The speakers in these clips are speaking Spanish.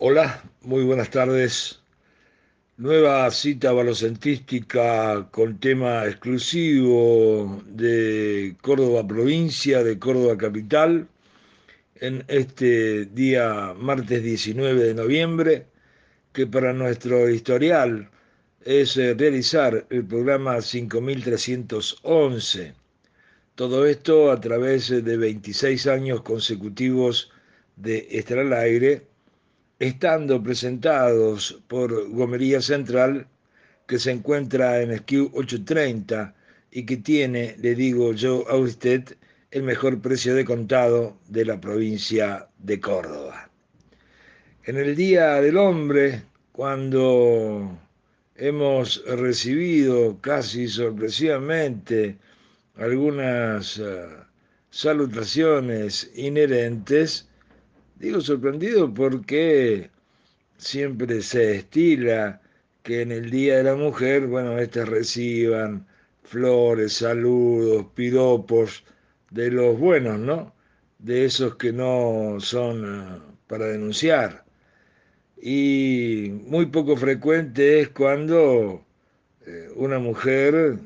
Hola, muy buenas tardes. Nueva cita balocentística con tema exclusivo de Córdoba provincia, de Córdoba capital, en este día martes 19 de noviembre, que para nuestro historial es eh, realizar el programa 5311. Todo esto a través de 26 años consecutivos de estar al aire estando presentados por Gomería Central, que se encuentra en SKU 830 y que tiene, le digo yo a usted, el mejor precio de contado de la provincia de Córdoba. En el Día del Hombre, cuando hemos recibido casi sorpresivamente algunas uh, salutaciones inherentes, Digo sorprendido porque siempre se estila que en el Día de la Mujer, bueno, estas reciban flores, saludos, piropos de los buenos, ¿no? De esos que no son uh, para denunciar. Y muy poco frecuente es cuando eh, una mujer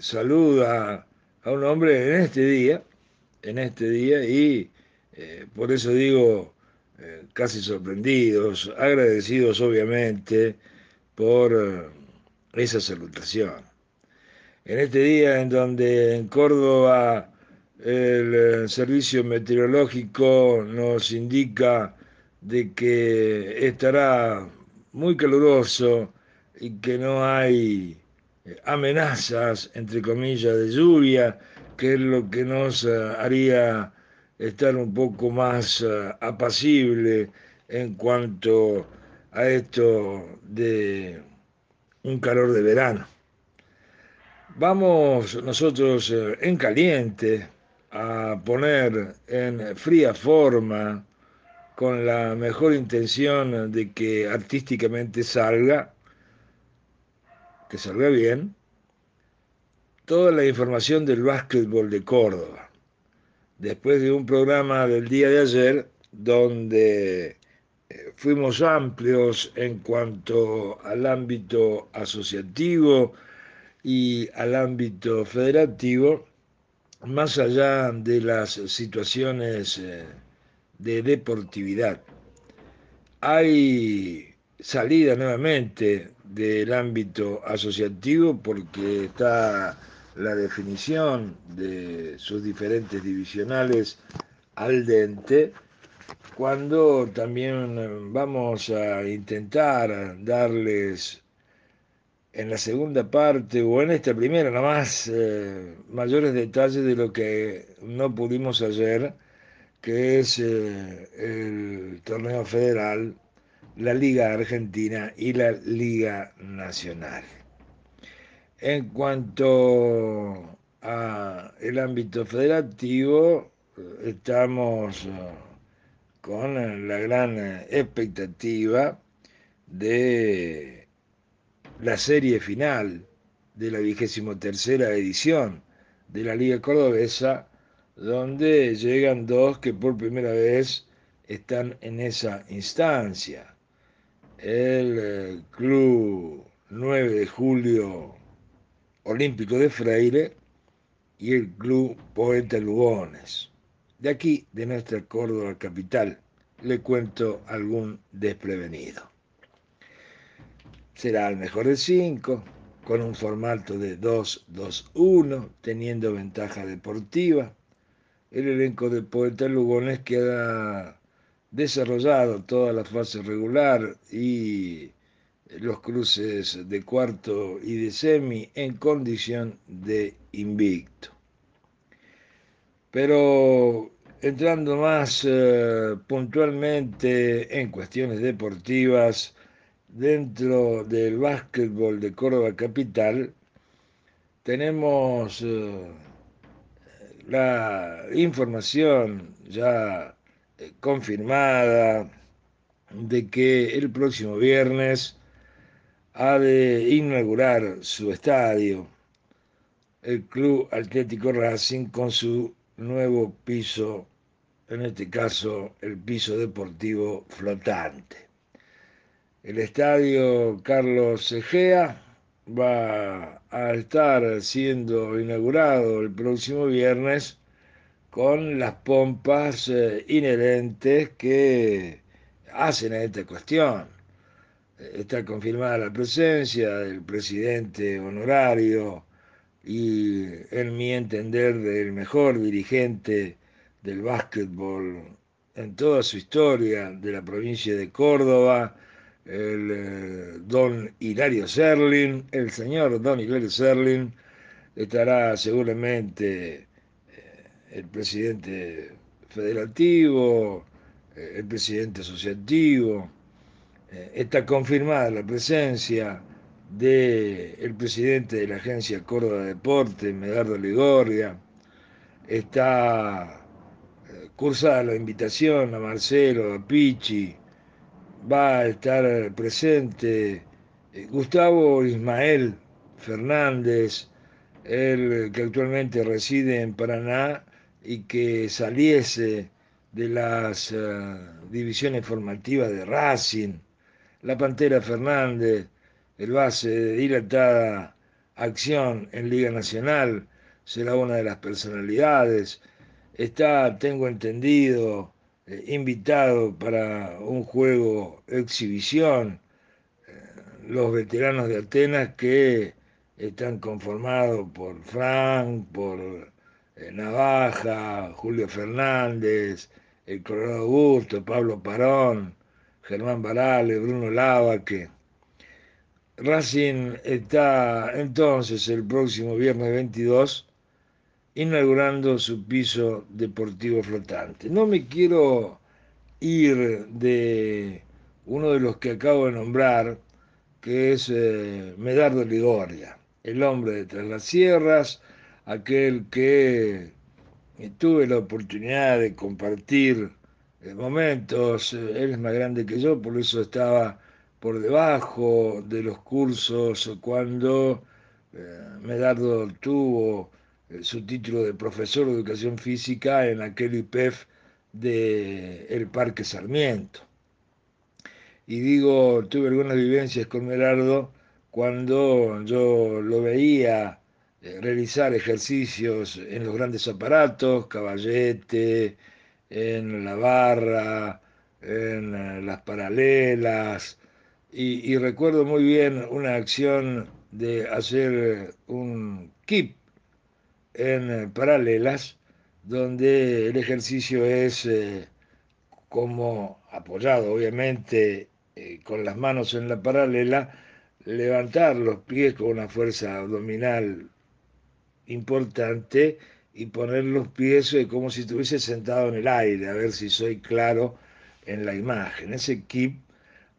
saluda a un hombre en este día, en este día, y eh, por eso digo, eh, casi sorprendidos, agradecidos obviamente por eh, esa salutación. En este día en donde en Córdoba el servicio meteorológico nos indica de que estará muy caluroso y que no hay amenazas, entre comillas, de lluvia, que es lo que nos haría estar un poco más uh, apacible en cuanto a esto de un calor de verano. Vamos nosotros uh, en caliente a poner en fría forma, con la mejor intención de que artísticamente salga, que salga bien, toda la información del básquetbol de Córdoba después de un programa del día de ayer donde eh, fuimos amplios en cuanto al ámbito asociativo y al ámbito federativo, más allá de las situaciones eh, de deportividad. Hay salida nuevamente del ámbito asociativo porque está la definición de sus diferentes divisionales al dente, cuando también vamos a intentar darles en la segunda parte o en esta primera nada más eh, mayores detalles de lo que no pudimos ayer, que es eh, el torneo federal, la Liga Argentina y la Liga Nacional. En cuanto a el ámbito federativo, estamos eh, con la gran expectativa de la serie final de la vigésimo tercera edición de la Liga Cordobesa, donde llegan dos que por primera vez están en esa instancia. El eh, Club 9 de Julio Olímpico de Freire y el Club Poeta Lugones. De aquí, de nuestra Córdoba capital, le cuento algún desprevenido. Será el mejor de cinco, con un formato de 2-2-1, teniendo ventaja deportiva. El elenco de Poeta Lugones queda desarrollado toda la fase regular y los cruces de cuarto y de semi en condición de invicto. Pero entrando más eh, puntualmente en cuestiones deportivas, dentro del básquetbol de Córdoba Capital, tenemos eh, la información ya eh, confirmada de que el próximo viernes ha de inaugurar su estadio, el Club Atlético Racing, con su nuevo piso, en este caso el piso deportivo flotante. El estadio Carlos Egea va a estar siendo inaugurado el próximo viernes con las pompas eh, inherentes que hacen a esta cuestión. Está confirmada la presencia del presidente honorario y, en mi entender, del mejor dirigente del básquetbol en toda su historia de la provincia de Córdoba, el eh, don Hilario Serlin, el señor don Hilario Serlin, estará seguramente eh, el presidente federativo, eh, el presidente asociativo, está confirmada la presencia del presidente de la agencia Córdoba Deporte, Medardo Ligorria, está cursada la invitación a Marcelo, a Pichi, va a estar presente eh, Gustavo Ismael Fernández, él que actualmente reside en Paraná y que saliese de las divisiones formativas de Racing, la Pantera Fernández, el base de dilatada acción en Liga Nacional, será una de las personalidades. Está, tengo entendido, eh, invitado para un juego exhibición, eh, los veteranos de Atenas que están conformados por Frank, por eh, Navaja, Julio Fernández, el Colorado Augusto, Pablo Parón, Germán Barale, Bruno Lavaque. Racing está entonces el próximo viernes 22 inaugurando su piso deportivo flotante. No me quiero ir de uno de los que acabo de nombrar, que es eh, Medardo Ligoria, el hombre de Tras las Sierras, aquel que eh, tuve la oportunidad de compartir momentos, él es más grande que yo, por eso estaba por debajo de los cursos cuando Medardo tuvo su título de profesor de educación física en aquel IPEF de el Parque Sarmiento. Y digo, tuve algunas vivencias con Merardo cuando yo lo veía eh, realizar ejercicios en los grandes aparatos, caballete, en la barra, en eh, las paralelas, y, recuerdo muy bien una acción de hacer un kip en eh, paralelas, donde el ejercicio es eh, como apoyado, obviamente, eh, con las manos en la paralela, levantar los pies con una fuerza abdominal importante y poner los pies como si estuviese sentado en el aire, a ver si soy claro en la imagen. Ese kip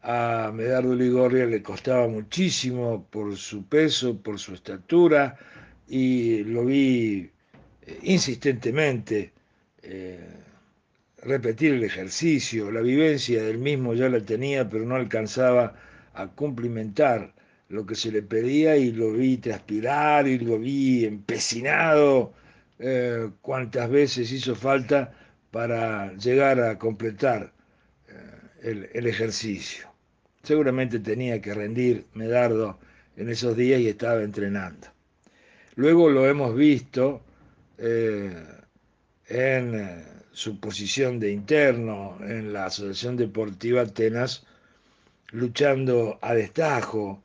a Medardo Ligorria le costaba muchísimo por su peso, por su estatura, y lo vi eh, insistentemente eh, repetir el ejercicio, la vivencia del mismo ya la tenía, pero no alcanzaba a cumplimentar lo que se le pedía y lo vi transpirar y lo vi empecinado eh, cuantas veces hizo falta para llegar a completar el, el, ejercicio. Seguramente tenía que rendir Medardo en esos días y estaba entrenando. Luego lo hemos visto eh, en eh, su posición de interno en la Asociación Deportiva Atenas, luchando a destajo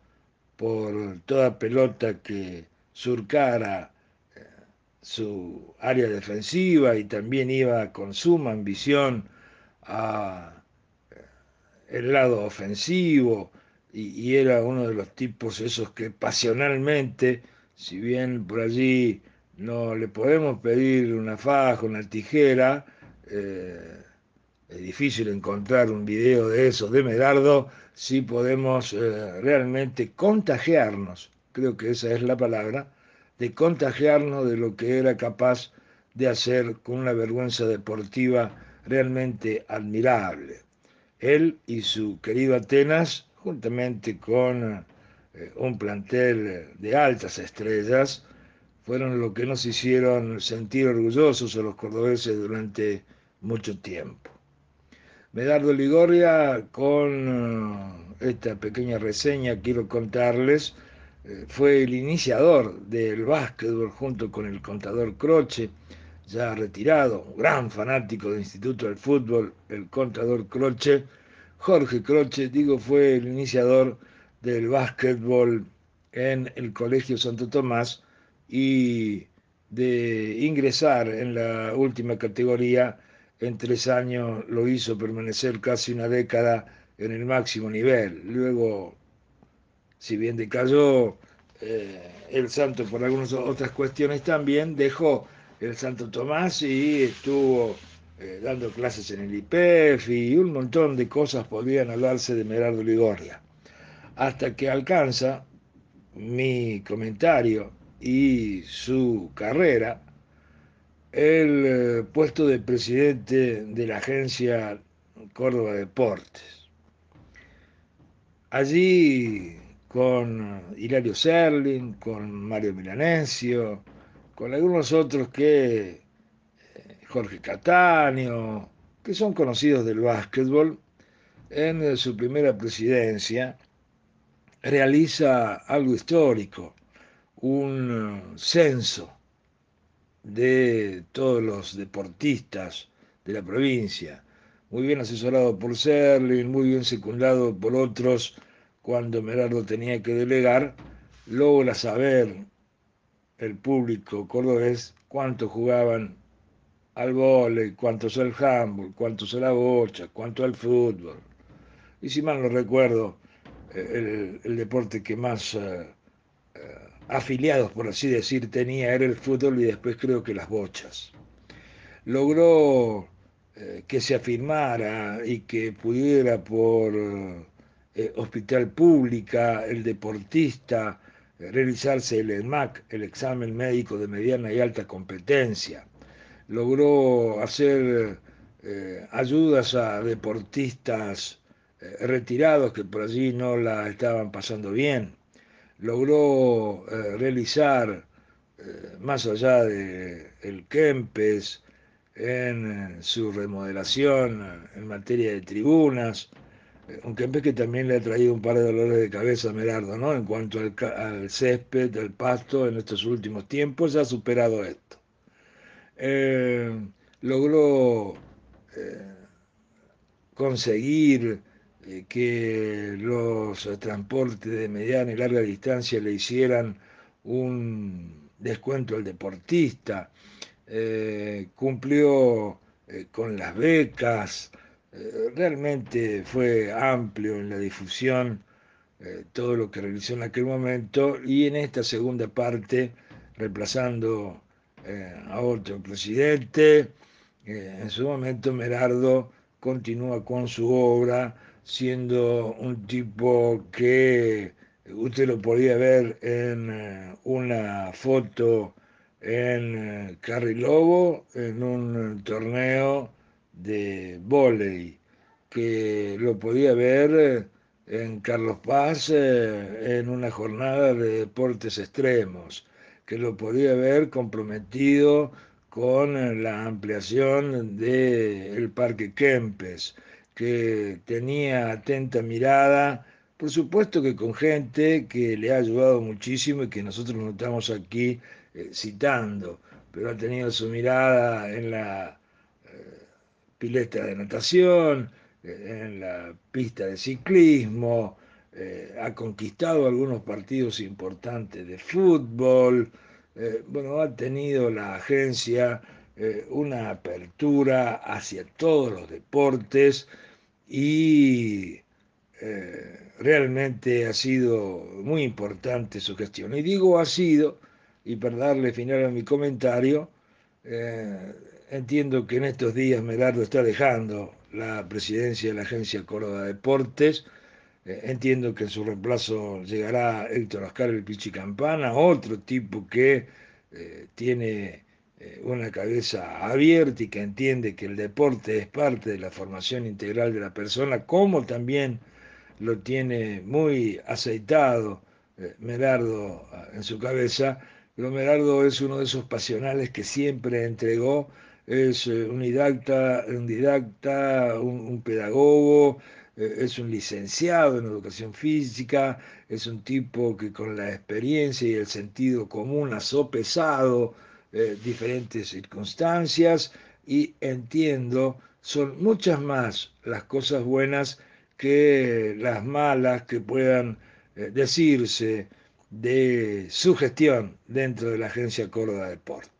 por toda pelota que surcara eh, su área defensiva y también iba con suma ambición a el lado ofensivo y, era uno de los tipos esos que pasionalmente si bien por allí no le podemos pedir una faja, una tijera, eh, es difícil encontrar un video de eso de Medardo, sí podemos eh, realmente contagiarnos, creo que esa es la palabra, de contagiarnos de lo que era capaz de hacer con una vergüenza deportiva realmente admirable. Él y su querido Atenas, juntamente con eh, un plantel de altas estrellas, fueron lo que nos hicieron sentir orgullosos a los cordobeses durante mucho tiempo. Medardo Ligorria con esta pequeña reseña, quiero contarles, eh, fue el iniciador del básquetbol junto con el contador Croce, ya retirado, un gran fanático del Instituto del Fútbol, el contador Croce, Jorge Croce, digo, fue el iniciador del básquetbol en el Colegio Santo Tomás y de ingresar en la última categoría en tres años lo hizo permanecer casi una década en el máximo nivel. Luego, si bien decayó eh, el santo por algunas otras cuestiones también, dejó el Santo Tomás y estuvo eh, dando clases en el IPEF y un montón de cosas podían hablarse de Merardo Ligorria. Hasta que alcanza mi comentario y su carrera el eh, puesto de presidente de la agencia Córdoba Deportes. Allí con Hilario Serling, con Mario Milanesio, con algunos otros que eh, Jorge Cataño, que son conocidos del básquetbol, en su primera presidencia realiza algo histórico, un censo de todos los deportistas de la provincia, muy bien asesorado por Serling, muy bien secundado por otros cuando Merardo tenía que delegar, logra saber el público cordobés cuánto jugaban al vóley, cuántos al handball, cuántos a la bocha, cuánto al fútbol. Y si mal no recuerdo, eh, el, deporte que más eh, eh, afiliados, por así decir, tenía era el fútbol y después creo que las bochas. Logró que se afirmara y que pudiera por hospital pública el deportista realizarse el EMAC, el examen médico de mediana y alta competencia. Logró hacer ayudas a deportistas eh, retirados que por allí no la estaban pasando bien. Logró eh, realizar, eh, más allá de el Kempes, en su remodelación en materia de tribunas, un Kempes que también le ha traído un par de dolores de cabeza a Merardo, ¿no? En cuanto al, al césped, al pasto, en estos últimos tiempos, ya ha superado esto. logró conseguir eh, que los transportes de mediana y larga distancia le hicieran un descuento al deportista, eh, cumplió eh, con las becas, realmente fue amplio en la difusión todo lo que realizó en aquel momento y en esta segunda parte, reemplazando a otro presidente, en su momento Merardo continúa con su obra, siendo un tipo que usted lo podía ver en eh, una foto en eh, Lobo en un torneo de volei, que lo podía ver eh, en Carlos Paz en una jornada de deportes extremos, que lo podía ver comprometido con la ampliación del Parque Kempes, que tenía atenta mirada, por supuesto que con gente que le ha ayudado muchísimo y que nosotros notamos aquí eh, citando, pero ha tenido su mirada en la eh, pileta de natación, eh, en la pista de ciclismo, ha conquistado algunos partidos importantes de fútbol, bueno, ha tenido la agencia una apertura hacia todos los deportes, y eh, realmente ha sido muy importante su gestión. Y digo ha sido, y para darle final a mi comentario, eh, entiendo que en estos días Medardo está dejando la presidencia de la Agencia Córdoba Deportes, eh, entiendo que en su reemplazo llegará Héctor Oscar el Pichi Campana, otro tipo que tiene eh, una cabeza abierta y que entiende que el deporte es parte de la formación integral de la persona, como también lo tiene muy aceitado eh, Merardo ah, en su cabeza, pero Merardo es uno de esos pasionales que siempre entregó, es eh, un didacta, un, didacta, un, pedagogo, eh, es un licenciado en educación física, es un tipo que con la experiencia y el sentido común ha sopesado eh, diferentes circunstancias y entiendo, son muchas más las cosas buenas que las malas que puedan decirse de su gestión dentro de la Agencia Córdoba Deporte.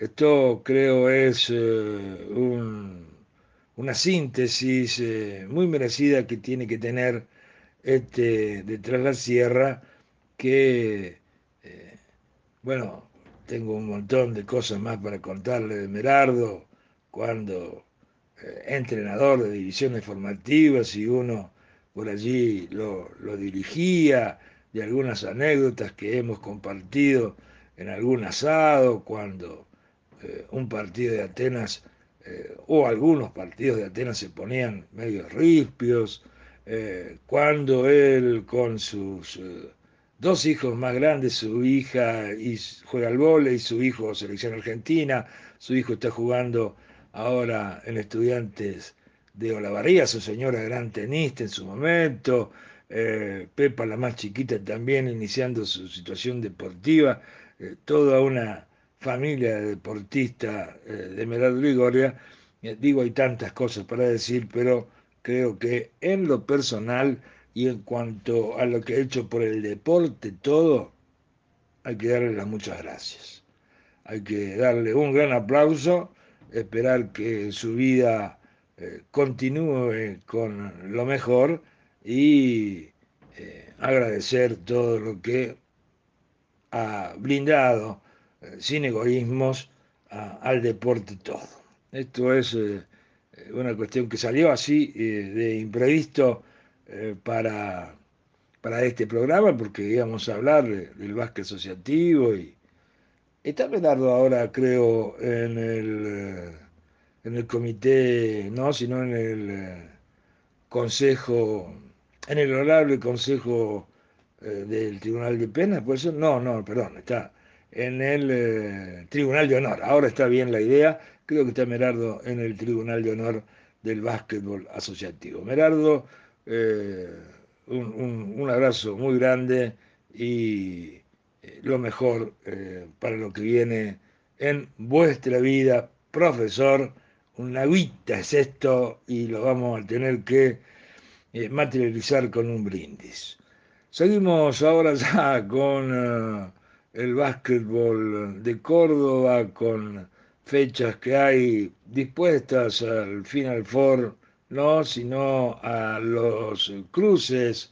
Esto creo es un una síntesis eh, muy merecida que tiene que tener este detrás la sierra, que, eh, bueno, tengo un montón de cosas más para contarle de Merardo, cuando eh, entrenador de divisiones formativas y uno por allí lo, lo dirigía, de algunas anécdotas que hemos compartido en algún asado, cuando un partido de Atenas eh, o algunos partidos de Atenas se ponían medio rispios, eh, cuando él con sus eh, dos hijos más grandes, su hija y juega al vole y su hijo selección argentina, su hijo está jugando ahora en estudiantes de Olavarría, su señora gran tenista en su momento, Pepa la más chiquita también iniciando su situación deportiva, toda una familia de deportista eh, de Merado Ligoria, eh, digo, hay tantas cosas para decir, pero creo que en lo personal y en cuanto a lo que he hecho por el deporte, todo, hay que darle las muchas gracias. Hay que darle un gran aplauso, esperar que su vida eh, continúe con lo mejor y agradecer todo lo que ha blindado eh, sin egoísmos, al deporte todo. Esto es eh, una cuestión que salió así eh, de imprevisto para, para este programa, porque íbamos a hablar del básquet asociativo y está Bernardo ahora, creo, en el, en el comité, no, sino en el consejo, en el honorable consejo del Tribunal de Penas, por eso, no, no, perdón, está en el eh, Tribunal de Honor. Ahora está bien la idea, creo que está Merardo en el Tribunal de Honor del Básquetbol Asociativo. Merardo, eh, un, abrazo muy grande y eh, lo mejor para lo que viene en vuestra vida, profesor. Una agüita es esto y lo vamos a tener que materializar con un brindis. Seguimos ahora ya con el básquetbol de Córdoba con fechas que hay dispuestas al Final Four, no, sino a los cruces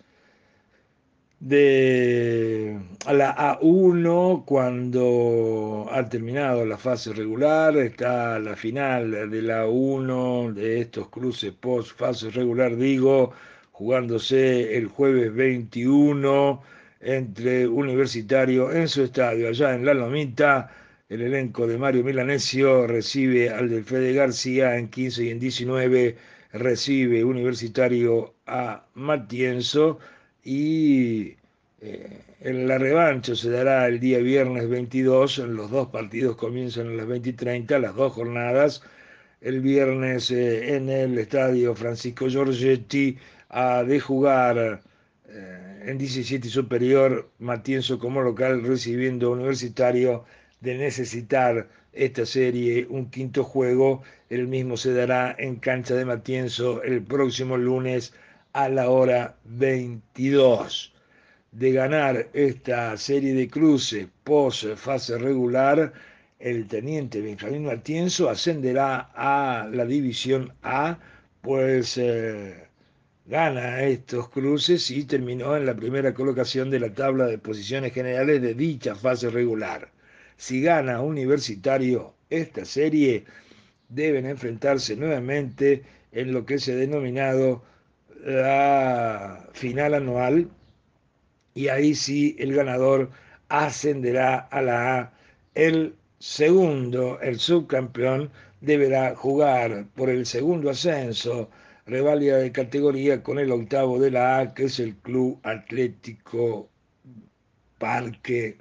de a la A1 cuando ha terminado la fase regular, está la final de la A1 de estos cruces post fase regular, digo, jugándose el jueves 21 entre Universitario en su estadio, allá en La Lomita. El elenco de Mario Milanesio recibe al del Fede García en 15 y en 19 recibe Universitario a Matienzo y eh, en la revancha se dará el día viernes 22, los dos partidos comienzan a las 20 y 30, las dos jornadas. El viernes eh, en el estadio Francisco Giorgetti a de jugar eh, en 17 superior, Matienzo como local recibiendo Universitario de necesitar esta serie un quinto juego. El mismo se dará en cancha de Matienzo el próximo lunes a la hora 22. De ganar esta serie de cruces post fase regular, el teniente Benjamín Matienzo ascenderá a la división A, pues eh, gana estos cruces y terminó en la primera colocación de la tabla de posiciones generales de dicha fase regular. Si gana Universitario esta serie, deben enfrentarse nuevamente en lo que se ha denominado la final anual y ahí sí el ganador ascenderá a la A. El segundo, el subcampeón, deberá jugar por el segundo ascenso revalida de categoría con el octavo de la A, que es el Club Atlético Parque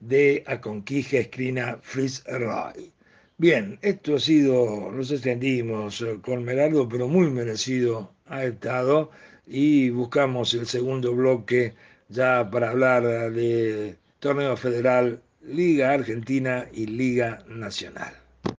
de Aconquija, esquina Fritz Roy. Bien, esto ha sido, nos extendimos con Merardo, pero muy merecido ha estado y buscamos el segundo bloque ya para hablar de torneo federal, Liga Argentina y Liga Nacional.